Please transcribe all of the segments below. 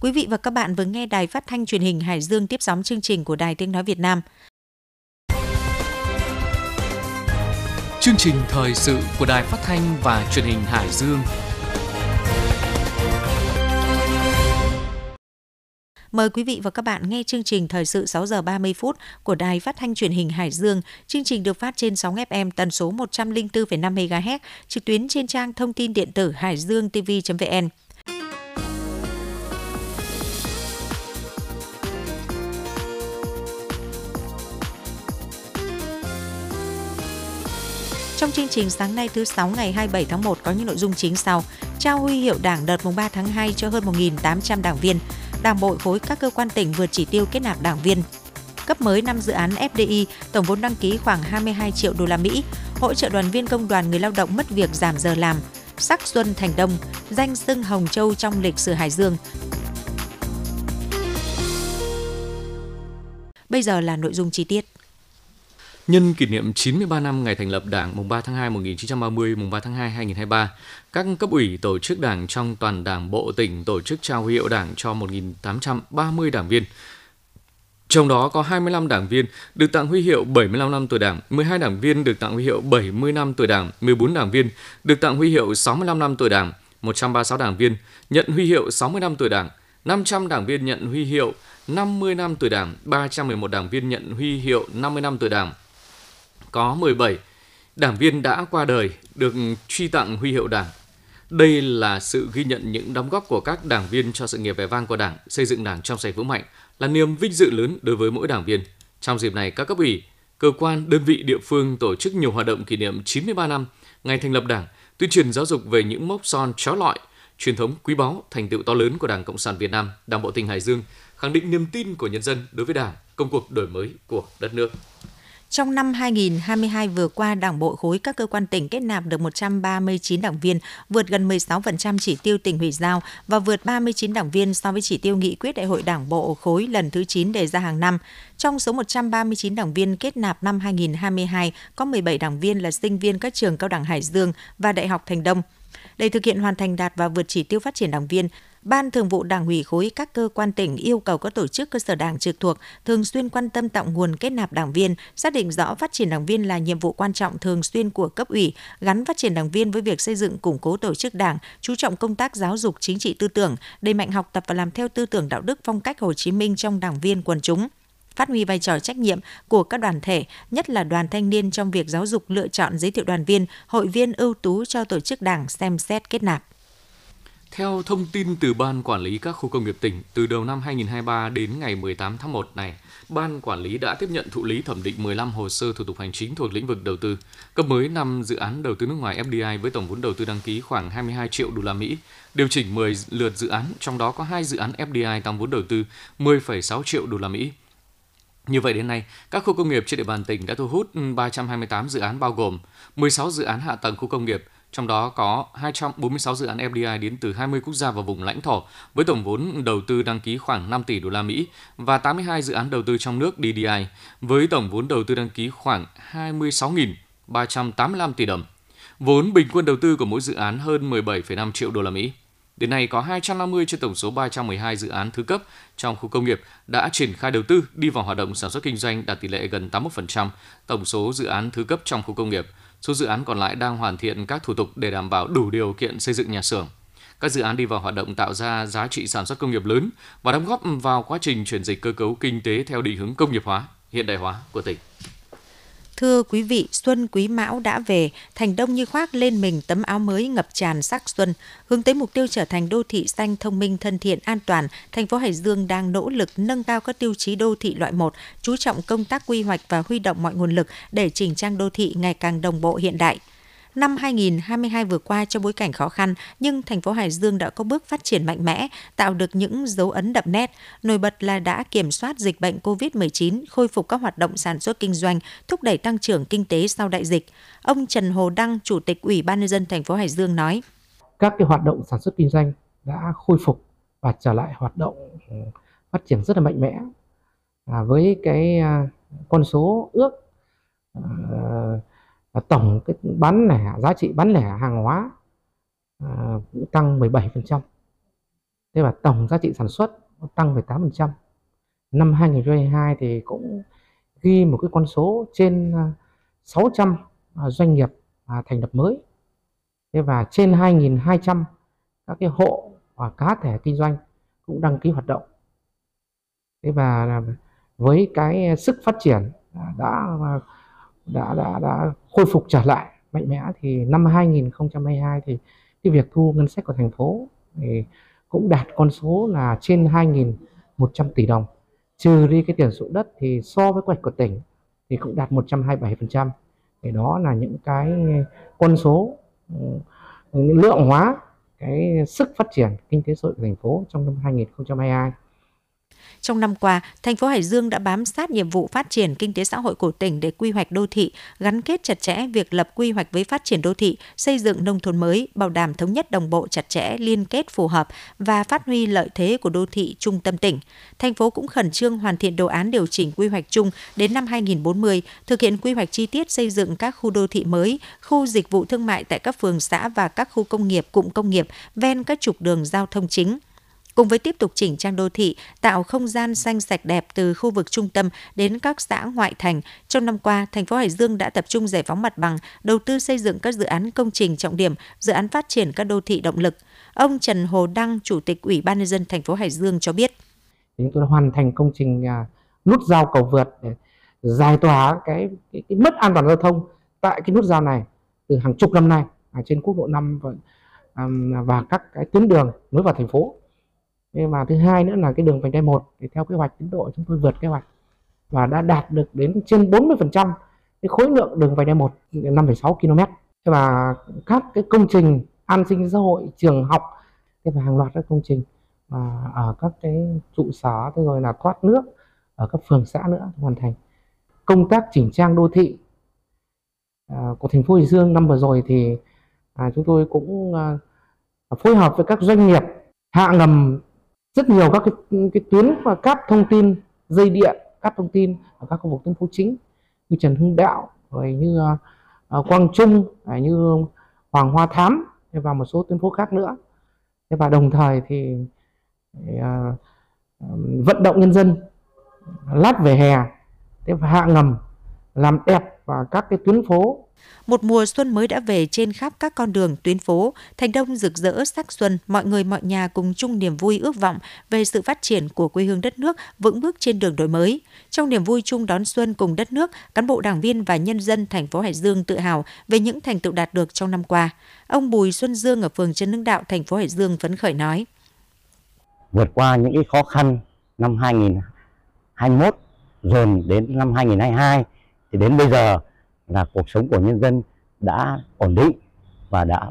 Quý vị và các bạn vừa nghe Đài Phát thanh Truyền hình Hải Dương tiếp sóng chương trình của Đài Tiếng nói Việt Nam. Chương trình thời sự của Đài Phát thanh và Truyền hình Hải Dương. Mời quý vị và các bạn nghe chương trình thời sự 6 giờ 30 phút của Đài Phát thanh Truyền hình Hải Dương. Chương trình được phát trên sóng FM tần số 104,5 MHz, trực tuyến trên trang thông tin điện tử hải dương tv.vn. Trong chương trình sáng nay thứ 6 ngày 27 tháng 1 có những nội dung chính sau. Trao huy hiệu Đảng đợt mùng 3 tháng 2 cho hơn 1.800 đảng viên. Đảng bộ khối các cơ quan tỉnh vượt chỉ tiêu kết nạp đảng viên. Cấp mới 5 dự án FDI, tổng vốn đăng ký khoảng 22 triệu đô la Mỹ. Hỗ trợ đoàn viên công đoàn người lao động mất việc giảm giờ làm. Sắc xuân thành đông, danh xưng Hồng Châu trong lịch sử Hải Dương. Bây giờ là nội dung chi tiết. Nhân kỷ niệm 93 năm ngày thành lập Đảng mùng 3 tháng 2 1930, mùng 3 tháng 2 2023, các cấp ủy tổ chức Đảng trong toàn Đảng bộ tỉnh tổ chức trao huy hiệu Đảng cho 1830 đảng viên. Trong đó có 25 đảng viên được tặng huy hiệu 75 năm tuổi Đảng, 12 đảng viên được tặng huy hiệu 70 năm tuổi Đảng, 14 đảng viên được tặng huy hiệu 65 năm tuổi Đảng, 136 đảng viên nhận huy hiệu 60 năm tuổi Đảng, 500 đảng viên nhận huy hiệu 50 năm tuổi Đảng, 311 đảng viên nhận huy hiệu 50 năm tuổi Đảng, có 17 đảng viên đã qua đời được truy tặng huy hiệu Đảng. Đây là sự ghi nhận những đóng góp của các đảng viên cho sự nghiệp vẻ vang của Đảng, xây dựng Đảng trong sạch vững mạnh là niềm vinh dự lớn đối với mỗi đảng viên. Trong dịp này, các cấp ủy, cơ quan, đơn vị địa phương tổ chức nhiều hoạt động kỷ niệm 93 năm ngày thành lập Đảng, tuyên truyền giáo dục về những mốc son trói lọi, truyền thống quý báu, thành tựu to lớn của Đảng Cộng sản Việt Nam, Đảng bộ tỉnh Hải Dương, khẳng định niềm tin của nhân dân đối với Đảng, công cuộc đổi mới của đất nước. Trong năm 2022 vừa qua, Đảng bộ khối các cơ quan tỉnh kết nạp được 139 đảng viên, vượt gần 16% chỉ tiêu tỉnh ủy giao và vượt 39 đảng viên so với chỉ tiêu nghị quyết đại hội Đảng bộ khối lần thứ 9 đề ra hàng năm. Trong số 139 đảng viên kết nạp năm 2022, có 17 đảng viên là sinh viên các trường cao đẳng Hải Dương và Đại học Thành Đông. Để thực hiện hoàn thành đạt và vượt chỉ tiêu phát triển đảng viên, Ban Thường vụ Đảng ủy khối các cơ quan tỉnh yêu cầu các tổ chức cơ sở đảng trực thuộc thường xuyên quan tâm tạo nguồn kết nạp đảng viên, xác định rõ phát triển đảng viên là nhiệm vụ quan trọng thường xuyên của cấp ủy, gắn phát triển đảng viên với việc xây dựng củng cố tổ chức đảng, chú trọng công tác giáo dục chính trị tư tưởng, đẩy mạnh học tập và làm theo tư tưởng đạo đức phong cách Hồ Chí Minh trong đảng viên quần chúng phát huy vai trò trách nhiệm của các đoàn thể, nhất là đoàn thanh niên trong việc giáo dục lựa chọn giới thiệu đoàn viên, hội viên ưu tú cho tổ chức đảng xem xét kết nạp. Theo thông tin từ Ban Quản lý các khu công nghiệp tỉnh, từ đầu năm 2023 đến ngày 18 tháng 1 này, Ban Quản lý đã tiếp nhận thụ lý thẩm định 15 hồ sơ thủ tục hành chính thuộc lĩnh vực đầu tư, cấp mới 5 dự án đầu tư nước ngoài FDI với tổng vốn đầu tư đăng ký khoảng 22 triệu đô la Mỹ, điều chỉnh 10 lượt dự án, trong đó có 2 dự án FDI tăng vốn đầu tư 10,6 triệu đô la Mỹ. Như vậy đến nay, các khu công nghiệp trên địa bàn tỉnh đã thu hút ừ, 328 dự án bao gồm 16 dự án hạ tầng khu công nghiệp, trong đó có 246 dự án FDI đến từ 20 quốc gia và vùng lãnh thổ với tổng vốn đầu tư đăng ký khoảng 5 tỷ đô la Mỹ và 82 dự án đầu tư trong nước DDI với tổng vốn đầu tư đăng ký khoảng 26.385 tỷ đồng. Vốn bình quân đầu tư của mỗi dự án hơn 17,5 triệu đô la Mỹ. Đến nay có 250 trên tổng số 312 dự án thứ cấp trong khu công nghiệp đã triển khai đầu tư đi vào hoạt động sản xuất kinh doanh đạt tỷ lệ gần 81% tổng số dự án thứ cấp trong khu công nghiệp. Số dự án còn lại đang hoàn thiện các thủ tục để đảm bảo đủ điều kiện xây dựng nhà xưởng. Các dự án đi vào hoạt động tạo ra giá trị sản xuất công nghiệp lớn và đóng góp vào quá trình chuyển dịch cơ cấu kinh tế theo định hướng công nghiệp hóa, hiện đại hóa của tỉnh. Thưa quý vị, xuân quý mão đã về, thành đông như khoác lên mình tấm áo mới ngập tràn sắc xuân. Hướng tới mục tiêu trở thành đô thị xanh thông minh thân thiện an toàn, thành phố Hải Dương đang nỗ lực nâng cao các tiêu chí đô thị loại 1, chú trọng công tác quy hoạch và huy động mọi nguồn lực để chỉnh trang đô thị ngày càng đồng bộ hiện đại. Năm 2022 vừa qua trong bối cảnh khó khăn, nhưng thành phố Hải Dương đã có bước phát triển mạnh mẽ, tạo được những dấu ấn đậm nét. Nổi bật là đã kiểm soát dịch bệnh COVID-19, khôi phục các hoạt động sản xuất kinh doanh, thúc đẩy tăng trưởng kinh tế sau đại dịch. Ông Trần Hồ Đăng, Chủ tịch Ủy ban nhân dân thành phố Hải Dương nói: Các cái hoạt động sản xuất kinh doanh đã khôi phục và trở lại hoạt động ừ, phát triển rất là mạnh mẽ. À, với cái à, con số ước à, và tổng cái bán lẻ giá trị bán lẻ hàng hóa à, cũng tăng 17%. Thế và tổng giá trị sản xuất tăng 18%. Năm 2022 thì cũng ghi một cái con số trên à, 600 à, doanh nghiệp à, thành lập mới. Thế và trên 2.200 các cái hộ và cá thể kinh doanh cũng đăng ký hoạt động. Thế và với cái sức phát triển đã đã đã đã khôi phục trở lại mạnh mẽ thì năm 2022 thì cái việc thu ngân sách của thành phố thì cũng đạt con số là trên 2.100 tỷ đồng. Trừ đi cái tiền dụng đất thì so với quy của tỉnh thì cũng đạt 127% thì đó là những cái con số ừ, lượng hóa cái sức phát triển kinh tế xã hội của thành phố trong năm 2022 trong năm qua, thành phố Hải Dương đã bám sát nhiệm vụ phát triển kinh tế xã hội của tỉnh để quy hoạch đô thị, gắn kết chặt chẽ việc lập quy hoạch với phát triển đô thị, xây dựng nông thôn mới, bảo đảm thống nhất đồng bộ chặt chẽ, liên kết phù hợp và phát huy lợi thế của đô thị trung tâm tỉnh. Thành phố cũng khẩn trương hoàn thiện đồ án điều chỉnh quy hoạch chung đến năm 2040, thực hiện quy hoạch chi tiết xây dựng các khu đô thị mới, khu dịch vụ thương mại tại các phường xã và các khu công nghiệp, cụm công nghiệp ven các trục đường giao thông chính cùng với tiếp tục chỉnh trang đô thị, tạo không gian xanh sạch đẹp từ khu vực trung tâm đến các xã ngoại thành. Trong năm qua, thành phố Hải Dương đã tập trung giải phóng mặt bằng, đầu tư xây dựng các dự án công trình trọng điểm, dự án phát triển các đô thị động lực. Ông Trần Hồ Đăng, Chủ tịch Ủy ban nhân dân thành phố Hải Dương cho biết. Chúng tôi đã hoàn thành công trình à, nút giao cầu vượt để giải tỏa cái, cái, cái mất an toàn giao thông tại cái nút giao này từ hàng chục năm nay ở trên quốc lộ 5 và, và các cái tuyến đường nối vào thành phố và thứ hai nữa là cái đường vành đai 1 thì theo kế hoạch tiến độ chúng tôi vượt kế hoạch và đã đạt được đến trên 40% cái khối lượng đường vành đai 1 5,6 km và các cái công trình an sinh xã hội trường học và hàng loạt các công trình và ở các cái trụ sở thế rồi là thoát nước ở các phường xã nữa hoàn thành. Công tác chỉnh trang đô thị à, của thành phố Hải Dương năm vừa rồi thì à, chúng tôi cũng à, phối hợp với các doanh nghiệp hạ ngầm rất nhiều các cái, cái tuyến và cáp thông tin dây điện cáp thông tin ở các khu vực tuyến phố chính như Trần Hưng Đạo rồi như uh, Quang Trung uh, như Hoàng Hoa Thám và một số tuyến phố khác nữa. Và đồng thời thì uh, vận động nhân dân lát về hè và hạ ngầm làm đẹp và các cái tuyến phố một mùa xuân mới đã về trên khắp các con đường, tuyến phố, thành đông rực rỡ sắc xuân, mọi người mọi nhà cùng chung niềm vui ước vọng về sự phát triển của quê hương đất nước vững bước trên đường đổi mới. Trong niềm vui chung đón xuân cùng đất nước, cán bộ đảng viên và nhân dân thành phố Hải Dương tự hào về những thành tựu đạt được trong năm qua. Ông Bùi Xuân Dương ở phường Trần Hưng Đạo, thành phố Hải Dương phấn khởi nói: Vượt qua những cái khó khăn năm 2021 dồn đến năm 2022 thì đến bây giờ là cuộc sống của nhân dân đã ổn định và đã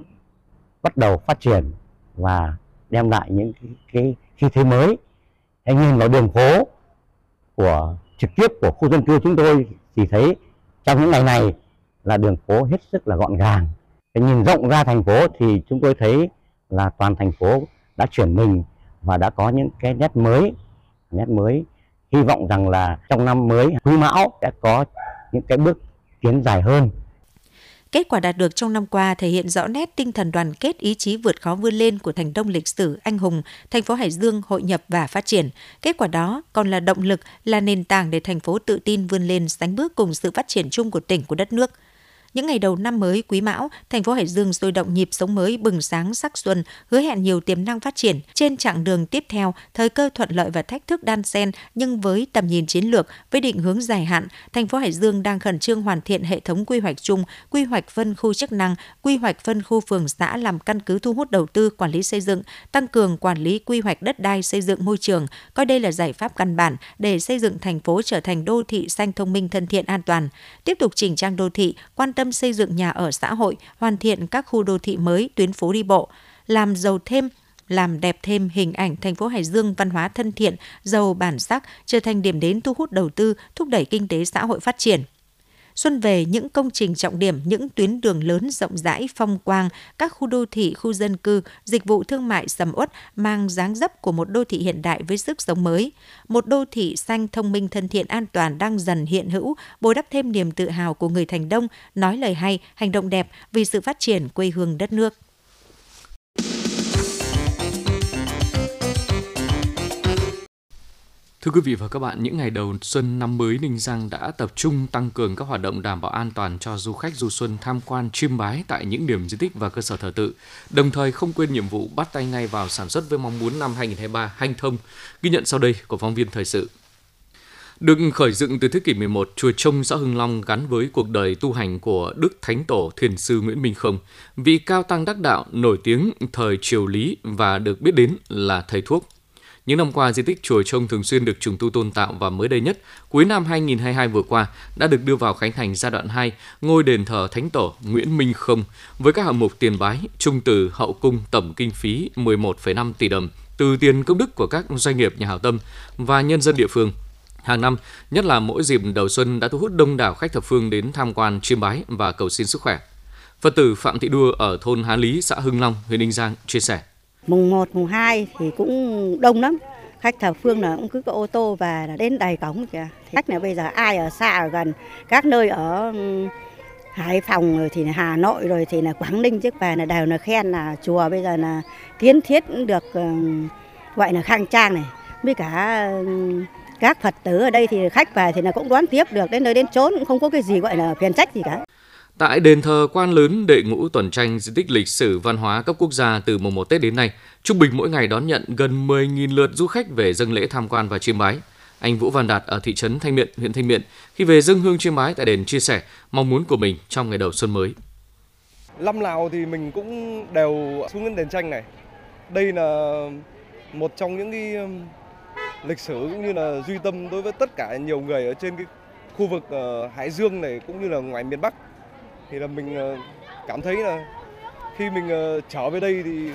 bắt đầu phát triển và đem lại những cái, cái khí thế mới. Anh nhìn vào đường phố của trực tiếp của khu dân cư chúng tôi thì thấy trong những ngày này là đường phố hết sức là gọn gàng. anh nhìn rộng ra thành phố thì chúng tôi thấy là toàn thành phố đã chuyển mình và đã có những cái nét mới, nét mới. Hy vọng rằng là trong năm mới Quý Mão sẽ có những cái bước tiến dài hơn. Kết quả đạt được trong năm qua thể hiện rõ nét tinh thần đoàn kết ý chí vượt khó vươn lên của thành đông lịch sử anh hùng, thành phố Hải Dương hội nhập và phát triển. Kết quả đó còn là động lực, là nền tảng để thành phố tự tin vươn lên sánh bước cùng sự phát triển chung của tỉnh của đất nước – những ngày đầu năm mới Quý Mão, thành phố Hải Dương sôi động nhịp sống mới bừng sáng sắc xuân, hứa hẹn nhiều tiềm năng phát triển. Trên chặng đường tiếp theo, thời cơ thuận lợi và thách thức đan xen nhưng với tầm nhìn chiến lược, với định hướng dài hạn, thành phố Hải Dương đang khẩn trương hoàn thiện hệ thống quy hoạch chung, quy hoạch phân khu chức năng, quy hoạch phân khu phường xã làm căn cứ thu hút đầu tư quản lý xây dựng, tăng cường quản lý quy hoạch đất đai xây dựng môi trường, coi đây là giải pháp căn bản để xây dựng thành phố trở thành đô thị xanh thông minh thân thiện an toàn. Tiếp tục chỉnh trang đô thị, quan tâm tâm xây dựng nhà ở xã hội, hoàn thiện các khu đô thị mới, tuyến phố đi bộ, làm giàu thêm làm đẹp thêm hình ảnh thành phố Hải Dương văn hóa thân thiện, giàu bản sắc, trở thành điểm đến thu hút đầu tư, thúc đẩy kinh tế xã hội phát triển. Xuân về những công trình trọng điểm, những tuyến đường lớn rộng rãi, phong quang, các khu đô thị, khu dân cư, dịch vụ thương mại sầm uất mang dáng dấp của một đô thị hiện đại với sức sống mới. Một đô thị xanh thông minh thân thiện an toàn đang dần hiện hữu, bồi đắp thêm niềm tự hào của người thành đông, nói lời hay, hành động đẹp vì sự phát triển quê hương đất nước. Thưa quý vị và các bạn, những ngày đầu xuân năm mới Ninh Giang đã tập trung tăng cường các hoạt động đảm bảo an toàn cho du khách du xuân tham quan chiêm bái tại những điểm di tích và cơ sở thờ tự, đồng thời không quên nhiệm vụ bắt tay ngay vào sản xuất với mong muốn năm 2023 hanh thông. Ghi nhận sau đây của phóng viên thời sự. Được khởi dựng từ thế kỷ 11, chùa Trông xã Hưng Long gắn với cuộc đời tu hành của Đức Thánh Tổ Thiền sư Nguyễn Minh Không, vị cao tăng đắc đạo nổi tiếng thời triều Lý và được biết đến là thầy thuốc những năm qua, di tích chùa Trông thường xuyên được trùng tu tôn tạo và mới đây nhất, cuối năm 2022 vừa qua đã được đưa vào khánh thành giai đoạn 2 ngôi đền thờ Thánh Tổ Nguyễn Minh Không với các hạng mục tiền bái, trung từ, hậu cung tổng kinh phí 11,5 tỷ đồng từ tiền công đức của các doanh nghiệp nhà hảo tâm và nhân dân địa phương. Hàng năm, nhất là mỗi dịp đầu xuân đã thu hút đông đảo khách thập phương đến tham quan chiêm bái và cầu xin sức khỏe. Phật tử Phạm Thị Đua ở thôn Há Lý, xã Hưng Long, huyện Ninh Giang chia sẻ mùng 1, mùng 2 thì cũng đông lắm. Khách thập phương là cũng cứ có ô tô và đến đầy cổng kìa. Khách này bây giờ ai ở xa ở gần các nơi ở ừ, Hải Phòng rồi thì Hà Nội rồi thì là Quảng Ninh trước về là đều là khen là chùa bây giờ là kiến thiết được ừ, gọi là khang trang này. Với cả ừ, các Phật tử ở đây thì khách về thì là cũng đón tiếp được đến nơi đến chốn cũng không có cái gì gọi là phiền trách gì cả. Tại đền thờ quan lớn đệ ngũ tuần tranh di tích lịch sử văn hóa cấp quốc gia từ mùng 1 Tết đến nay, trung bình mỗi ngày đón nhận gần 10.000 lượt du khách về dâng lễ tham quan và chiêm bái. Anh Vũ Văn Đạt ở thị trấn Thanh Miện, huyện Thanh Miện khi về dâng hương chiêm bái tại đền chia sẻ mong muốn của mình trong ngày đầu xuân mới. Năm nào thì mình cũng đều xuống đến đền tranh này. Đây là một trong những cái um, lịch sử cũng như là duy tâm đối với tất cả nhiều người ở trên cái khu vực ờ, Hải Dương này cũng như là ngoài miền Bắc thì là mình ờ, cảm thấy là khi mình ờ, trở về đây thì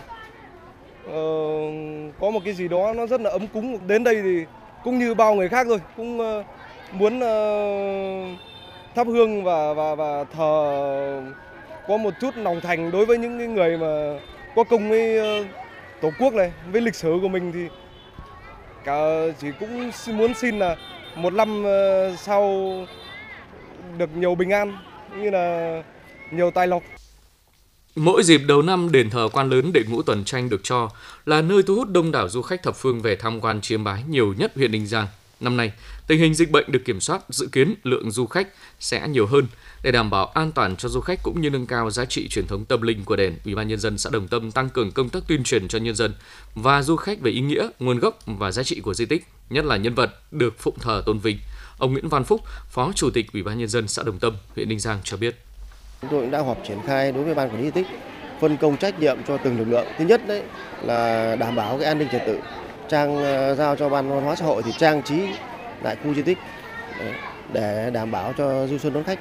uh, có một cái gì đó nó rất là ấm cúng. Đến đây thì cũng như bao người khác rồi cũng uh, muốn uh, thắp hương và và và thờ có một chút lòng thành đối với những người mà có công với uh, tổ quốc này với lịch sử của mình thì cả chỉ cũng muốn xin là một năm uh, sau được nhiều bình an như là nhiều tài lộc. Mỗi dịp đầu năm, đền thờ quan lớn đệ ngũ tuần tranh được cho là nơi thu hút đông đảo du khách thập phương về tham quan chiêm bái nhiều nhất huyện Ninh Giang. Năm nay, tình hình dịch bệnh được kiểm soát, dự kiến lượng du khách sẽ nhiều hơn để đảm bảo an toàn cho du khách cũng như nâng cao giá trị truyền thống tâm linh của đền. Ủy ban nhân dân xã Đồng Tâm tăng cường công tác tuyên truyền cho nhân dân và du khách về ý nghĩa, nguồn gốc và giá trị của di tích, nhất là nhân vật được phụng thờ tôn vinh. Ông Nguyễn Văn Phúc, Phó Chủ tịch Ủy ban nhân dân xã Đồng Tâm, huyện Ninh Giang cho biết. Chúng tôi đã họp triển khai đối với ban quản lý di tích phân công trách nhiệm cho từng lực lượng. Thứ nhất đấy là đảm bảo cái an ninh trật tự. Trang ờ, giao cho ban văn hóa xã hội thì trang trí lại khu di tích để đảm bảo cho du xuân đón khách.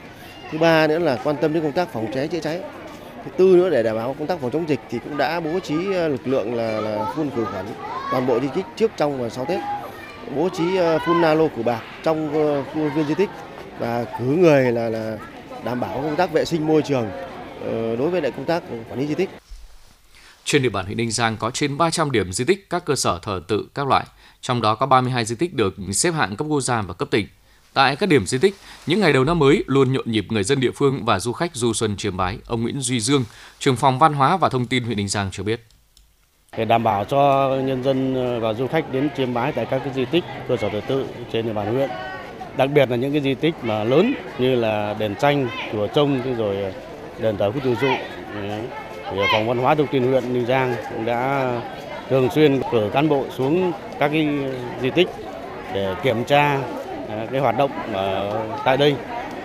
Thứ ba nữa là quan tâm đến công tác phòng cháy chữa cháy. Thứ tư nữa để đảm bảo công tác phòng chống dịch thì cũng đã bố trí ờ, lực lượng là, là phun khử khuẩn toàn bộ di tích trước trong và sau Tết bố trí ờ, phun nalo của bạc trong ờ, khu viên di tích và cử người là là đảm bảo công tác vệ sinh môi trường ờ, đối với lại công tác quản lý di tích. Trên địa bàn huyện Ninh Giang có trên 300 điểm di tích các cơ sở thờ tự các loại, trong đó có 32 di tích được xếp hạng cấp quốc gia và cấp tỉnh. Tại các điểm di tích, những ngày đầu năm mới luôn nhộn nhịp người dân địa phương và du khách du xuân chiêm bái. Ông Nguyễn Duy Dương, trưởng phòng văn hóa và thông tin huyện Ninh Giang cho biết. Để đảm bảo cho nhân dân ờ, và du khách đến chiêm bái tại các cái di tích, cơ sở thờ tự trên địa bàn huyện. Đặc biệt là những cái di tích mà lớn như là đền tranh chùa trông rồi ờ, đền thờ quốc tử dụ thì ờ, phòng văn hóa thông tin huyện ninh giang cũng đã thường xuyên cử cán bộ xuống các cái di tích để kiểm tra cái hoạt động ở tại đây.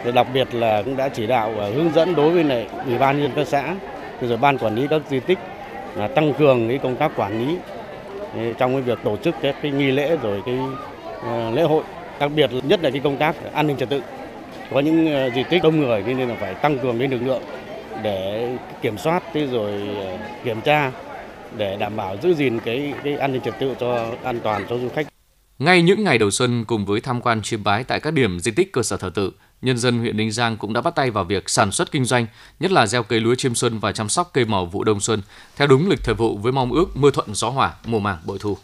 Thì đặc biệt là cũng đã chỉ đạo và hướng dẫn đối với lại ủy ban nhân các xã rồi ban quản lý các di tích là tăng cường cái công tác quản lý ừ, trong cái việc tổ chức các cái nghi lễ rồi cái ờ, lễ hội đặc biệt nhất là cái công tác an ninh trật tự có những ờ, di tích đông người nên là phải tăng cường cái lực lượng để kiểm soát, thế rồi ờ, kiểm tra để đảm bảo giữ gìn cái cái an ninh trật tự cho an toàn cho du khách. Ngay những ngày đầu xuân cùng với tham quan chiêm bái tại các điểm di tích cơ sở thờ tự, nhân dân huyện Ninh Giang cũng đã bắt tay vào việc sản xuất kinh doanh, nhất là gieo cây lúa chiêm xuân và chăm sóc cây màu vụ đông xuân theo đúng lịch thời vụ với mong ước mưa thuận gió hòa, mùa màng bội thu.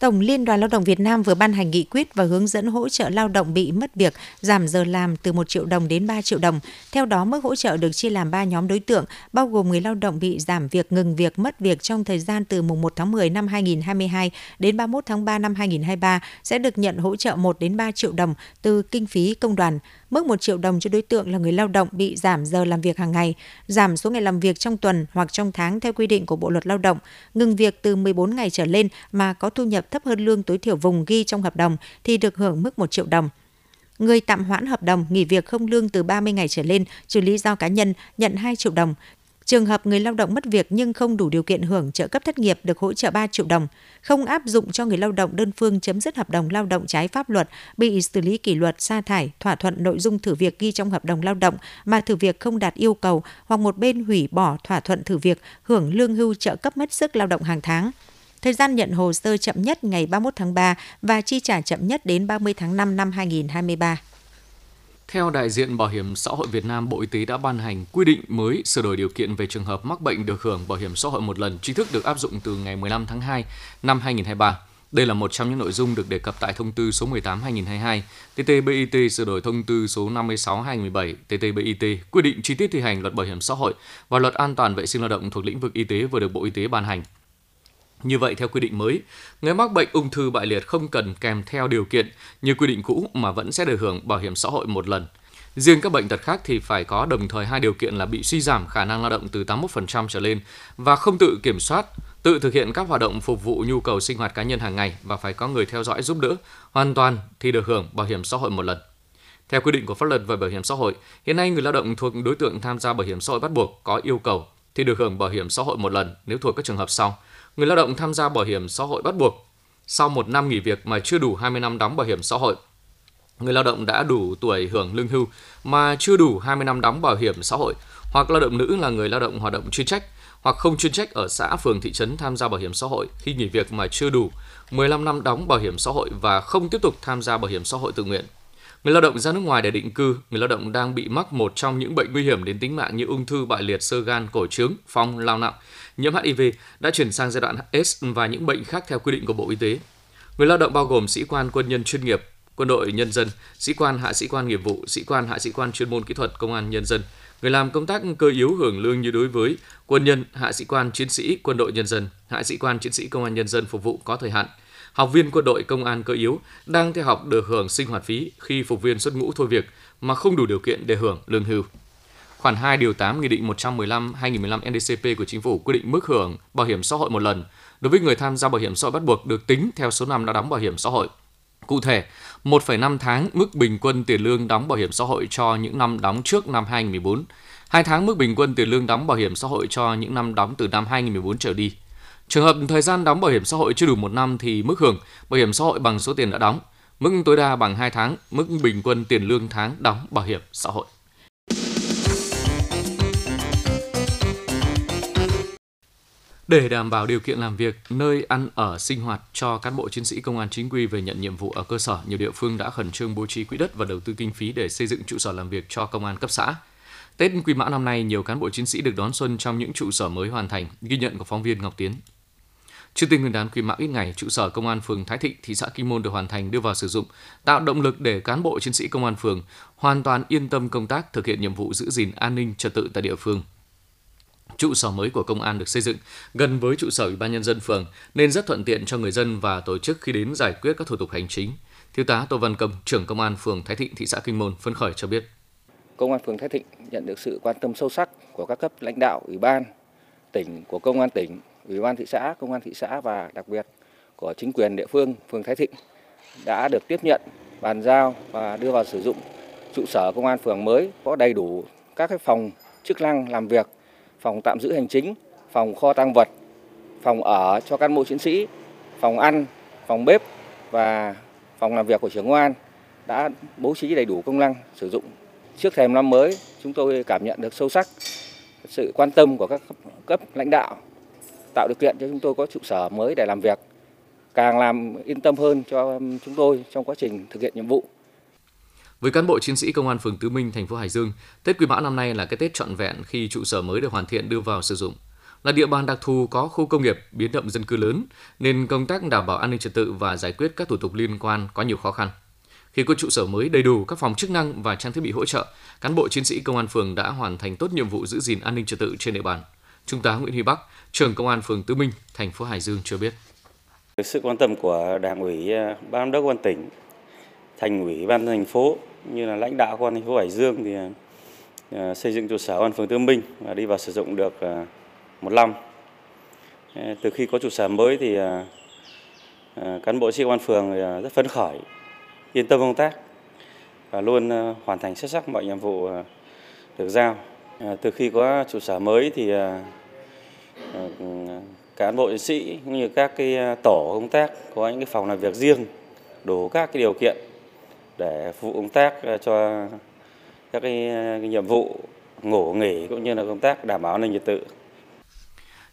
Tổng Liên đoàn Lao động Việt Nam vừa ban hành nghị quyết và hướng dẫn hỗ trợ lao động bị mất việc giảm giờ làm từ 1 triệu đồng đến 3 triệu đồng. Theo đó, mức hỗ trợ được chia làm 3 nhóm đối tượng, bao gồm người lao động bị giảm việc, ngừng việc, mất việc trong thời gian từ mùng 1 tháng 10 năm 2022 đến 31 tháng 3 năm 2023 sẽ được nhận hỗ trợ 1 đến 3 triệu đồng từ kinh phí công đoàn. Mức 1 triệu đồng cho đối tượng là người lao động bị giảm giờ làm việc hàng ngày, giảm số ngày làm việc trong tuần hoặc trong tháng theo quy định của Bộ luật Lao động, ngừng việc từ 14 ngày trở lên mà có thu nhập thấp hơn lương tối thiểu vùng ghi trong hợp đồng thì được hưởng mức 1 triệu đồng. Người tạm hoãn hợp đồng, nghỉ việc không lương từ 30 ngày trở lên, trừ lý do cá nhân, nhận 2 triệu đồng. Trường hợp người lao động mất việc nhưng không đủ điều kiện hưởng trợ cấp thất nghiệp được hỗ trợ 3 triệu đồng, không áp dụng cho người lao động đơn phương chấm dứt hợp đồng lao động trái pháp luật, bị xử lý kỷ luật, sa thải, thỏa thuận nội dung thử việc ghi trong hợp đồng lao động mà thử việc không đạt yêu cầu hoặc một bên hủy bỏ thỏa thuận thử việc hưởng lương hưu trợ cấp mất sức lao động hàng tháng. Thời gian nhận hồ sơ chậm nhất ngày 31 tháng 3 và chi trả chậm nhất đến 30 tháng 5 năm 2023. Theo đại diện Bảo hiểm xã hội Việt Nam, Bộ Y tế đã ban hành quy định mới sửa đổi điều kiện về trường hợp mắc bệnh được hưởng bảo hiểm xã hội một lần chính thức được áp dụng từ ngày 15 tháng 2 năm 2023. Đây là một trong những nội dung được đề cập tại thông tư số 18/2022, TT-BIT sửa đổi thông tư số 56/2017, TT-BIT quy định chi tiết thi hành luật bảo hiểm xã hội và luật an toàn vệ sinh lao động thuộc lĩnh vực y tế vừa được Bộ Y tế ban hành. Như vậy, theo quy định mới, người mắc bệnh ung thư bại liệt không cần kèm theo điều kiện như quy định cũ mà vẫn sẽ được hưởng bảo hiểm xã hội một lần. Riêng các bệnh tật khác thì phải có đồng thời hai điều kiện là bị suy giảm khả năng lao động từ 81% trở lên và không tự kiểm soát, tự thực hiện các hoạt động phục vụ nhu cầu sinh hoạt cá nhân hàng ngày và phải có người theo dõi giúp đỡ hoàn toàn thì được hưởng bảo hiểm xã hội một lần. Theo quy định của pháp luật về bảo hiểm xã hội, hiện nay người lao động thuộc đối tượng tham gia bảo hiểm xã hội bắt buộc có yêu cầu thì được hưởng bảo hiểm xã hội một lần nếu thuộc các trường hợp sau – người lao động tham gia bảo hiểm xã hội bắt buộc sau một năm nghỉ việc mà chưa đủ 20 năm đóng bảo hiểm xã hội. Người lao động đã đủ tuổi hưởng lương hưu mà chưa đủ 20 năm đóng bảo hiểm xã hội hoặc lao động nữ là người lao động hoạt động chuyên trách hoặc không chuyên trách ở xã, phường, thị trấn tham gia bảo hiểm xã hội khi nghỉ việc mà chưa đủ 15 năm đóng bảo hiểm xã hội và không tiếp tục tham gia bảo hiểm xã hội tự nguyện. Người lao động ra nước ngoài để định cư, người lao động đang bị mắc một trong những bệnh nguy hiểm đến tính mạng như ung thư, bại liệt, sơ gan, cổ trướng, phong, lao nặng, nhiễm HIV đã chuyển sang giai đoạn S và những bệnh khác theo quy định của Bộ Y tế. Người lao động bao gồm sĩ quan quân nhân chuyên nghiệp, quân đội nhân dân, sĩ quan hạ sĩ quan nghiệp vụ, sĩ quan hạ sĩ quan chuyên môn kỹ thuật công an nhân dân, người làm công tác cơ yếu hưởng lương như đối với quân nhân, hạ sĩ quan chiến sĩ quân đội nhân dân, hạ sĩ quan chiến sĩ công an nhân dân phục vụ có thời hạn, học viên quân đội công an cơ yếu đang theo học được hưởng sinh hoạt phí khi phục viên xuất ngũ thôi việc mà không đủ điều kiện để hưởng lương hưu. Khoản 2 điều 8 Nghị định 115/2015 NDCP của Chính phủ quy định mức hưởng bảo hiểm xã hội một lần đối với người tham gia bảo hiểm xã hội bắt buộc được tính theo số năm đã đóng bảo hiểm xã hội. Cụ thể, 1,5 tháng mức bình quân tiền lương đóng bảo hiểm xã hội cho những năm đóng trước năm 2014, 2 tháng mức bình quân tiền lương đóng bảo hiểm xã hội cho những năm đóng từ năm 2014 trở đi. Trường hợp thời gian đóng bảo hiểm xã hội chưa đủ một năm thì mức hưởng bảo hiểm xã hội bằng số tiền đã đóng, mức tối đa bằng 2 tháng mức bình quân tiền lương tháng đóng bảo hiểm xã hội. Để đảm bảo điều kiện làm việc, nơi ăn ở, sinh hoạt cho cán bộ chiến sĩ công an chính quy về nhận nhiệm vụ ở cơ sở, nhiều địa phương đã khẩn trương bố trí quỹ đất và đầu tư kinh phí để xây dựng trụ sở làm việc cho công an cấp xã. Tết Quý Mão năm nay, nhiều cán bộ chiến sĩ được đón xuân trong những trụ sở mới hoàn thành, ghi nhận của phóng viên Ngọc Tiến. Trước Tết Nguyên đán Quý Mão ít ngày, trụ sở công an phường Thái Thịnh, thị xã Kim Môn được hoàn thành đưa vào sử dụng, tạo động lực để cán bộ chiến sĩ công an phường hoàn toàn yên tâm công tác thực hiện nhiệm vụ giữ gìn an ninh trật tự tại địa phương. Trụ sở mới của công an được xây dựng gần với trụ sở Ủy ban nhân dân phường nên rất thuận tiện cho người dân và tổ chức khi đến giải quyết các thủ tục hành chính. Thiếu tá Tô Văn Công, trưởng công an phường Thái Thịnh, thị xã Kinh Môn phấn khởi cho biết. Công an phường Thái Thịnh nhận được sự quan tâm sâu sắc của các cấp lãnh đạo ủy ban tỉnh của công an tỉnh, ủy ban thị xã, công an thị xã và đặc biệt của chính quyền địa phương phường Thái Thịnh đã được tiếp nhận, bàn giao và đưa vào sử dụng trụ sở công an phường mới có đầy đủ các cái phòng chức năng làm việc phòng tạm giữ hành chính, phòng kho tăng vật, phòng ở cho cán bộ chiến sĩ, phòng ăn, phòng bếp và phòng làm việc của trưởng công an đã bố trí đầy đủ công năng sử dụng. Trước thềm năm mới, chúng tôi cảm nhận được sâu sắc sự quan tâm của các cấp lãnh đạo tạo điều kiện cho chúng tôi có trụ sở mới để làm việc, càng làm yên tâm hơn cho chúng tôi trong quá trình thực hiện nhiệm vụ. Với cán bộ chiến sĩ công an phường Tứ Minh, thành phố Hải Dương, Tết Quý Mão năm nay là cái Tết trọn vẹn khi trụ sở mới được hoàn thiện đưa vào sử dụng. là địa bàn đặc thù có khu công nghiệp, biến động dân cư lớn, nên công tác đảm bảo an ninh trật tự và giải quyết các thủ tục liên quan có nhiều khó khăn. Khi có trụ sở mới đầy đủ các phòng chức năng và trang thiết bị hỗ trợ, cán bộ chiến sĩ công an phường đã hoàn thành tốt nhiệm vụ giữ gìn an ninh trật tự trên địa bàn. Trung tá Nguyễn Huy Bắc, trưởng công an phường Tứ Minh, thành phố Hải Dương cho biết. Sự quan tâm của Đảng ủy, Ban đốc quan tỉnh, Thành ủy ban thành phố như là lãnh đạo công an thành phố Hải Dương thì ờ, xây dựng trụ sở công an phường Tương Minh và đi vào sử dụng được ờ, một năm. Ờ, từ khi có trụ sở mới thì cán bộ sĩ công an phường rất phấn khởi, yên tâm công tác và luôn hoàn thành xuất sắc mọi nhiệm vụ được giao. Từ khi có trụ sở mới thì cán bộ chiến sĩ cũng như các cái tổ công tác có những cái phòng làm việc riêng đủ các cái điều kiện để phục vụ công tác ờ, cho các cái nhiệm vụ ngủ nghỉ cũng như là công tác đảm bảo an ninh trật tự.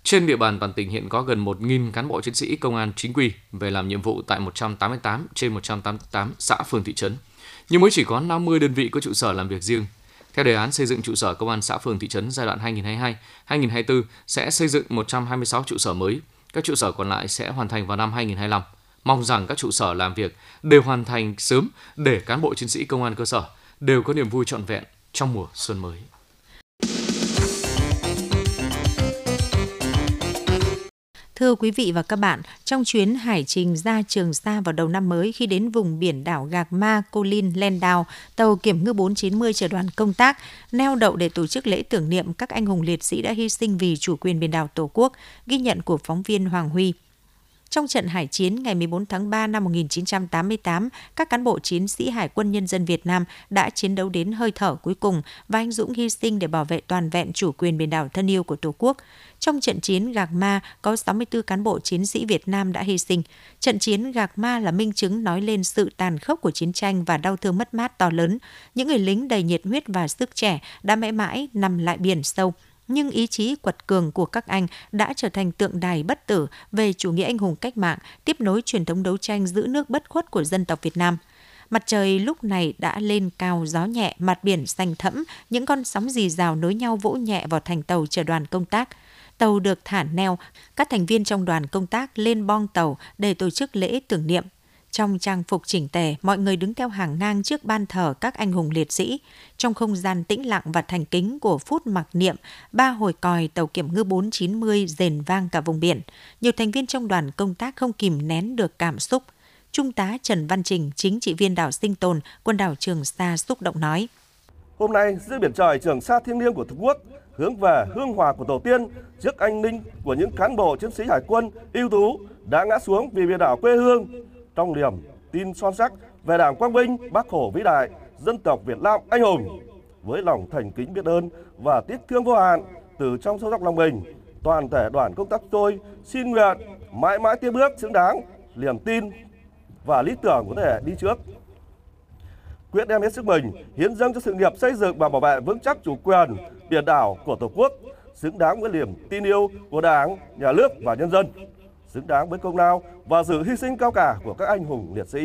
Trên địa bàn toàn tỉnh hiện có gần 1.000 cán bộ chiến sĩ công an chính quy về làm nhiệm vụ tại 188 trên 188 xã phường thị trấn. Nhưng mới chỉ có 50 đơn vị có trụ sở làm việc riêng, theo đề án xây dựng trụ sở công an xã phường thị trấn giai đoạn 2022-2024 sẽ xây dựng 126 trụ sở mới. Các trụ sở còn lại sẽ hoàn thành vào năm 2025. Mong rằng các trụ sở làm việc đều hoàn thành sớm để cán bộ chiến sĩ công an cơ sở đều có niềm vui trọn vẹn trong mùa xuân mới. Thưa quý vị và các bạn, trong chuyến hải trình ra Trường Sa vào đầu năm mới khi đến vùng biển đảo Gạc Ma, Cô Linh, Len Đào, tàu kiểm ngư 490 chở đoàn công tác neo đậu để tổ chức lễ tưởng niệm các anh hùng liệt sĩ đã hy sinh vì chủ quyền biển đảo Tổ quốc, ghi nhận của phóng viên Hoàng Huy. Trong trận hải chiến ngày 14 tháng 3 năm 1988, các cán bộ chiến sĩ Hải quân Nhân dân Việt Nam đã chiến đấu đến hơi thở cuối cùng và anh dũng hy sinh để bảo vệ toàn vẹn chủ quyền biển đảo thân yêu của Tổ quốc. Trong trận chiến Gạc Ma, có 64 cán bộ chiến sĩ Việt Nam đã hy sinh. Trận chiến Gạc Ma là minh chứng nói lên sự tàn khốc của chiến tranh và đau thương mất mát to lớn. Những người lính đầy nhiệt huyết và sức trẻ đã mãi mãi nằm lại biển sâu nhưng ý chí quật cường của các anh đã trở thành tượng đài bất tử về chủ nghĩa anh hùng cách mạng, tiếp nối truyền thống đấu tranh giữ nước bất khuất của dân tộc Việt Nam. Mặt trời lúc này đã lên cao gió nhẹ, mặt biển xanh thẫm, những con sóng dì rào nối nhau vỗ nhẹ vào thành tàu chờ đoàn công tác. Tàu được thả neo, các thành viên trong đoàn công tác lên bong tàu để tổ chức lễ tưởng niệm trong trang phục chỉnh tề, mọi người đứng theo hàng ngang trước ban thờ các anh hùng liệt sĩ. Trong không gian tĩnh lặng và thành kính của phút mặc niệm, ba hồi còi tàu kiểm ngư 490 rền vang cả vùng biển. Nhiều thành viên trong đoàn công tác không kìm nén được cảm xúc. Trung tá Trần Văn Trình, chính trị viên đảo Sinh Tồn, quân đảo Trường Sa xúc động nói. Hôm nay, giữa biển trời Trường Sa thiêng liêng của Tổ quốc, hướng về hương hòa của tổ tiên trước anh ninh của những cán bộ chiến sĩ hải quân ưu tú đã ngã xuống vì biển đảo quê hương trong niềm tin son sắc về Đảng Quang Vinh, Bác Hồ vĩ đại, dân tộc Việt Nam anh hùng. Với lòng thành kính biết ơn và tiếc thương vô hạn từ trong sâu sắc lòng mình, toàn thể đoàn công tác tôi xin nguyện mãi mãi tiếp bước xứng đáng niềm tin và lý tưởng của thế đi trước. Quyết đem hết sức mình hiến dâng cho sự nghiệp xây dựng và bảo vệ vững chắc chủ quyền biển đảo của Tổ quốc, xứng đáng với niềm tin yêu của Đảng, Nhà nước và nhân dân xứng đáng với công lao và sự hy sinh cao cả của các anh hùng liệt sĩ.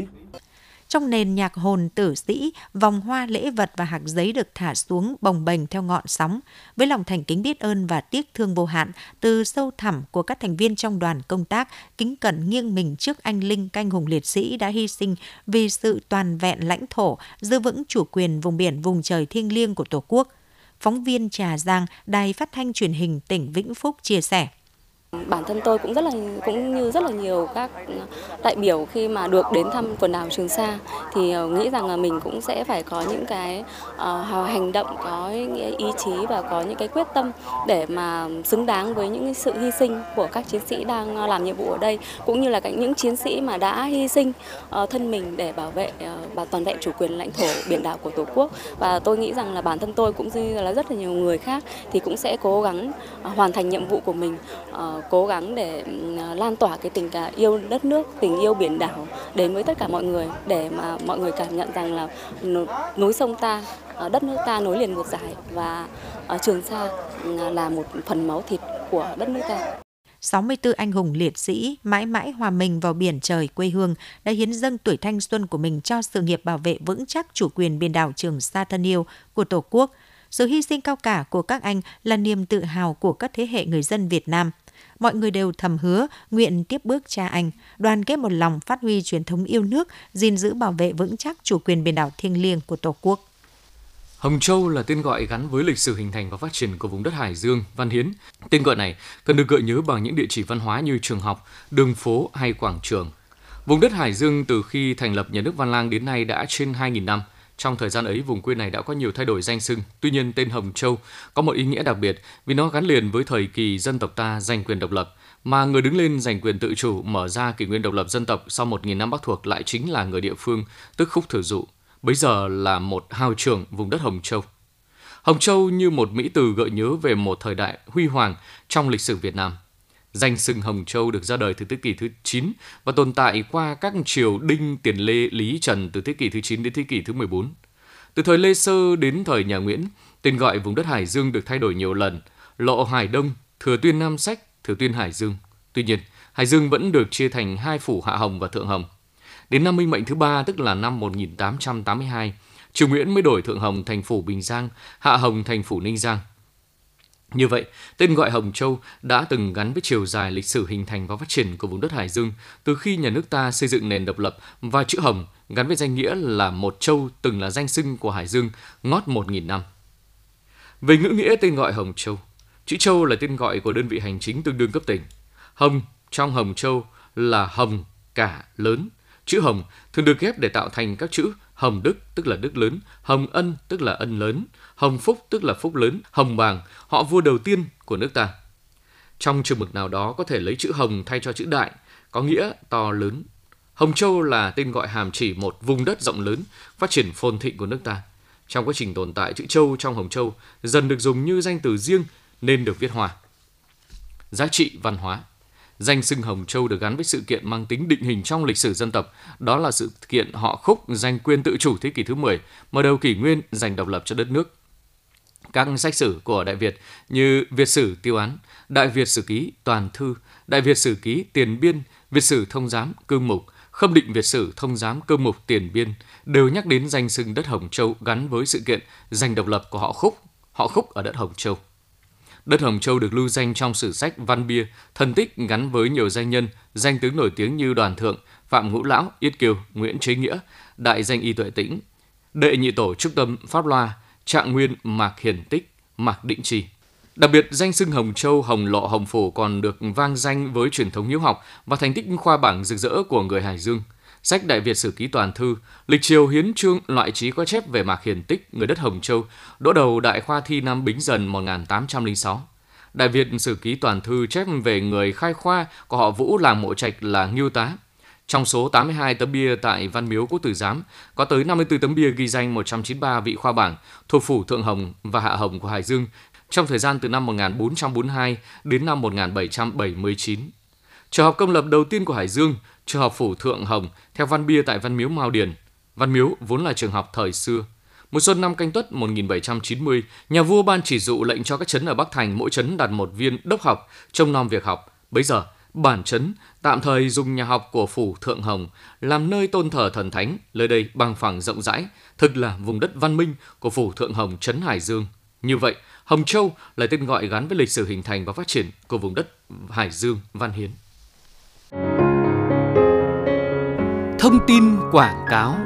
Trong nền nhạc hồn tử sĩ, vòng hoa lễ vật và hạt giấy được thả xuống bồng bềnh theo ngọn sóng. Với lòng thành kính biết ơn và tiếc thương vô hạn, từ sâu thẳm của các thành viên trong đoàn công tác, kính cẩn nghiêng mình trước anh linh canh hùng liệt sĩ đã hy sinh vì sự toàn vẹn lãnh thổ, giữ vững chủ quyền vùng biển vùng trời thiêng liêng của Tổ quốc. Phóng viên Trà Giang, Đài Phát thanh Truyền hình tỉnh Vĩnh Phúc chia sẻ. Bản thân tôi cũng rất là cũng như rất là nhiều các đại biểu khi mà được đến thăm quần đảo Trường Sa thì ờ, nghĩ rằng là mình cũng sẽ phải có những cái uh, hành động có ý chí và có những cái quyết tâm để mà xứng đáng với những sự hy sinh của các chiến sĩ đang làm nhiệm vụ ở đây cũng như là những chiến sĩ mà đã hy sinh uh, thân mình để bảo vệ uh, và toàn vẹn chủ quyền lãnh thổ biển đảo của Tổ quốc. Và tôi nghĩ rằng là bản thân tôi cũng như là rất là nhiều người khác thì cũng sẽ cố gắng uh, hoàn thành nhiệm vụ của mình uh, cố gắng để ừ, lan tỏa cái tình cảm yêu đất nước, tình yêu biển đảo đến với tất cả mọi người để mà mọi người cảm nhận rằng là núi sông ta, ờ, đất nước ta nối liền một dài và ở Trường Sa ừ, là một phần máu thịt của đất nước ta. 64 anh hùng liệt sĩ mãi mãi hòa mình vào biển trời quê hương đã hiến dâng tuổi thanh xuân của mình cho sự nghiệp bảo vệ vững chắc chủ quyền biển đảo Trường Sa thân yêu của Tổ quốc, Sự hy sinh cao cả của các anh là niềm tự hào của các thế hệ người dân Việt Nam. Mọi người đều thầm hứa nguyện tiếp bước cha anh, đoàn kết một lòng phát huy truyền thống yêu nước, gìn giữ bảo vệ vững chắc chủ quyền biển đảo thiêng liêng của Tổ quốc. Hồng Châu là tên gọi gắn với lịch sử hình thành và phát triển của vùng đất Hải Dương, Văn Hiến. Tên gọi này cần được gợi nhớ bằng những địa chỉ văn hóa như trường học, đường phố hay quảng trường. Vùng đất Hải Dương từ khi thành lập nhà nước Văn Lang đến nay đã trên 2.000 năm. Trong thời gian ấy, vùng quê này đã có nhiều thay đổi danh xưng. Tuy nhiên, tên Hồng Châu có một ý nghĩa đặc biệt vì nó gắn liền với thời kỳ dân tộc ta giành quyền độc lập, mà người đứng lên giành quyền tự chủ mở ra kỷ nguyên độc lập dân tộc sau 1.000 năm Bắc thuộc lại chính là người địa phương, tức Khúc Thừa Dụ bấy giờ là một hào trưởng vùng đất Hồng Châu. Hồng Châu như một mỹ từ gợi nhớ về một thời đại huy hoàng trong lịch sử Việt Nam. Danh sừng Hồng Châu được ra đời từ thế kỷ thứ 9 và tồn tại qua các triều Đinh, Tiền Lê, Lý, Trần từ thế kỷ thứ 9 đến thế kỷ thứ 14. Từ thời Lê Sơ đến thời nhà Nguyễn, tên gọi vùng đất Hải Dương được thay đổi nhiều lần, Lộ Hải Đông, Thừa Tuyên Nam Sách, Thừa Tuyên Hải Dương. Tuy nhiên, Hải Dương vẫn được chia thành hai phủ Hạ Hồng và Thượng Hồng. Đến năm minh mệnh thứ ba tức là năm 1882, Triều Nguyễn mới đổi Thượng Hồng thành phủ Bình Giang, Hạ Hồng thành phủ Ninh Giang. Như vậy, tên gọi Hồng Châu đã từng gắn với chiều dài lịch sử hình thành và phát triển của vùng đất Hải Dương từ khi nhà nước ta xây dựng nền độc lập và chữ Hồng gắn với danh nghĩa là một châu từng là danh xưng của Hải Dương ngót 1.000 năm. Về ngữ nghĩa tên gọi Hồng Châu, chữ Châu là tên gọi của đơn vị hành chính tương đương cấp tỉnh. Hồng trong Hồng Châu là Hồng cả lớn, Chữ Hồng thường được ghép để tạo thành các chữ Hồng Đức tức là Đức lớn, Hồng Ân tức là Ân lớn, Hồng Phúc tức là Phúc lớn, Hồng Bàng, họ vua đầu tiên của nước ta. Trong trường mực nào đó có thể lấy chữ Hồng thay cho chữ Đại, có nghĩa to lớn. Hồng Châu là tên gọi hàm chỉ một vùng đất rộng lớn, phát triển phồn thịnh của nước ta. Trong quá trình tồn tại chữ Châu trong Hồng Châu dần được dùng như danh từ riêng nên được viết hòa. Giá trị văn hóa Danh xưng Hồng Châu được gắn với sự kiện mang tính định hình trong lịch sử dân tộc, đó là sự kiện họ Khúc giành quyền tự chủ thế kỷ thứ 10, mở đầu kỷ nguyên giành độc lập cho đất nước. Các sách sử của Đại Việt như Việt sử Tiêu Án, Đại Việt sử ký Toàn thư, Đại Việt sử ký Tiền Biên, Việt sử Thông giám Cương mục, Khâm định Việt sử Thông giám Cương mục Tiền Biên đều nhắc đến danh xưng đất Hồng Châu gắn với sự kiện giành độc lập của họ Khúc, họ Khúc ở đất Hồng Châu. Đất Hồng Châu được lưu danh trong sử sách Văn Bia, thân tích gắn với nhiều danh nhân, danh tướng nổi tiếng như Đoàn Thượng, Phạm Ngũ Lão, Yết Kiều, Nguyễn Chế Nghĩa, đại danh Y Tuệ Tĩnh, đệ nhị tổ Trúc Tâm, Pháp Loa, Trạng Nguyên, Mạc Hiển Tích, Mạc Định Trì. Đặc biệt, danh xưng Hồng Châu, Hồng Lộ, Hồng Phủ còn được vang danh với truyền thống hiếu học và thành tích khoa bảng rực rỡ của người Hải Dương – Sách Đại Việt Sử Ký Toàn Thư, Lịch Triều Hiến Trương loại trí có chép về Mạc Hiền Tích, người đất Hồng Châu, đỗ đầu Đại Khoa Thi năm Bính Dần 1806. Đại Việt Sử Ký Toàn Thư chép về người khai khoa của họ Vũ làng Mộ Trạch là Ngưu Tá. Trong số 82 tấm bia tại Văn Miếu Quốc Tử Giám, có tới 54 tấm bia ghi danh 193 vị khoa bảng thuộc phủ Thượng Hồng và Hạ Hồng của Hải Dương trong thời gian từ năm 1442 đến năm 1779. Trường học công lập đầu tiên của Hải Dương trường học phủ Thượng Hồng theo văn bia tại Văn Miếu Mao Điền. Văn Miếu vốn là trường học thời xưa. Một xuân năm canh tuất 1790, nhà vua ban chỉ dụ lệnh cho các trấn ở Bắc Thành mỗi trấn đặt một viên đốc học, trông nom việc học. Bấy giờ, bản trấn tạm thời dùng nhà học của phủ Thượng Hồng làm nơi tôn thờ thần thánh, nơi đây bằng phẳng rộng rãi, thực là vùng đất văn minh của phủ Thượng Hồng trấn Hải Dương. Như vậy, Hồng Châu là tên gọi gắn với lịch sử hình thành và phát triển của vùng đất Hải Dương Văn Hiến. Thông tin quảng cáo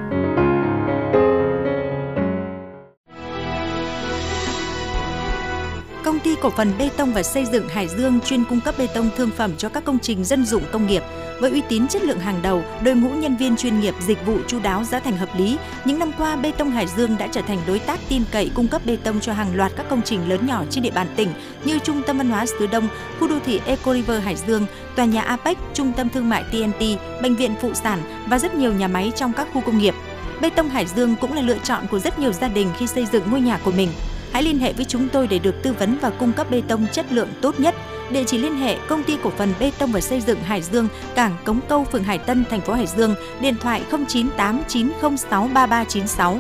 Công ty cổ phần bê tông và xây dựng Hải Dương chuyên cung cấp bê tông thương phẩm cho các công trình dân dụng công nghiệp với uy tín chất lượng hàng đầu, đội ngũ nhân viên chuyên nghiệp, dịch vụ chu đáo, giá thành hợp lý. Những năm qua, Bê tông Hải Dương đã trở thành đối tác tin cậy cung cấp bê tông cho hàng loạt các công trình lớn nhỏ trên địa bàn tỉnh như Trung tâm Văn hóa Sứ Đông, khu đô thị Eco River Hải Dương, tòa nhà Apec, Trung tâm Thương mại TNT, bệnh viện phụ sản và rất nhiều nhà máy trong các khu công nghiệp. Bê tông Hải Dương cũng là lựa chọn của rất nhiều gia đình khi xây dựng ngôi nhà của mình. Hãy liên hệ với chúng tôi để được tư vấn và cung cấp bê tông chất lượng tốt nhất. Địa chỉ liên hệ công ty cổ phần bê tông và xây dựng Hải Dương, cảng Cống Câu, phường Hải Tân, thành phố Hải Dương, điện thoại 0989063396.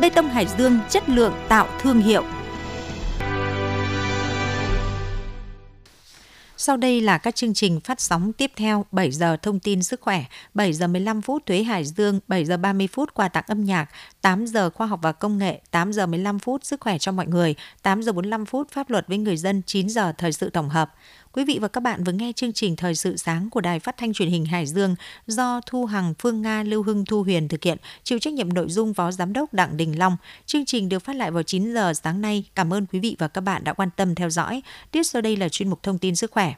Bê tông Hải Dương chất lượng tạo thương hiệu. Sau đây là các chương trình phát sóng tiếp theo 7 giờ thông tin sức khỏe, 7 giờ 15 phút Thuế Hải Dương, 7 giờ 30 phút quà tặng âm nhạc, 8 giờ khoa học và công nghệ, 8 giờ 15 phút sức khỏe cho mọi người, 8 giờ 45 phút pháp luật với người dân, 9 giờ thời sự tổng hợp. Quý vị và các bạn vừa nghe chương trình Thời sự sáng của Đài Phát thanh Truyền hình Hải Dương do Thu Hằng, Phương Nga, Lưu Hưng, Thu Huyền thực hiện, chịu trách nhiệm nội dung Phó Giám đốc Đặng Đình Long. Chương trình được phát lại vào 9 giờ sáng nay. Cảm ơn quý vị và các bạn đã quan tâm theo dõi. Tiếp sau đây là chuyên mục thông tin sức khỏe.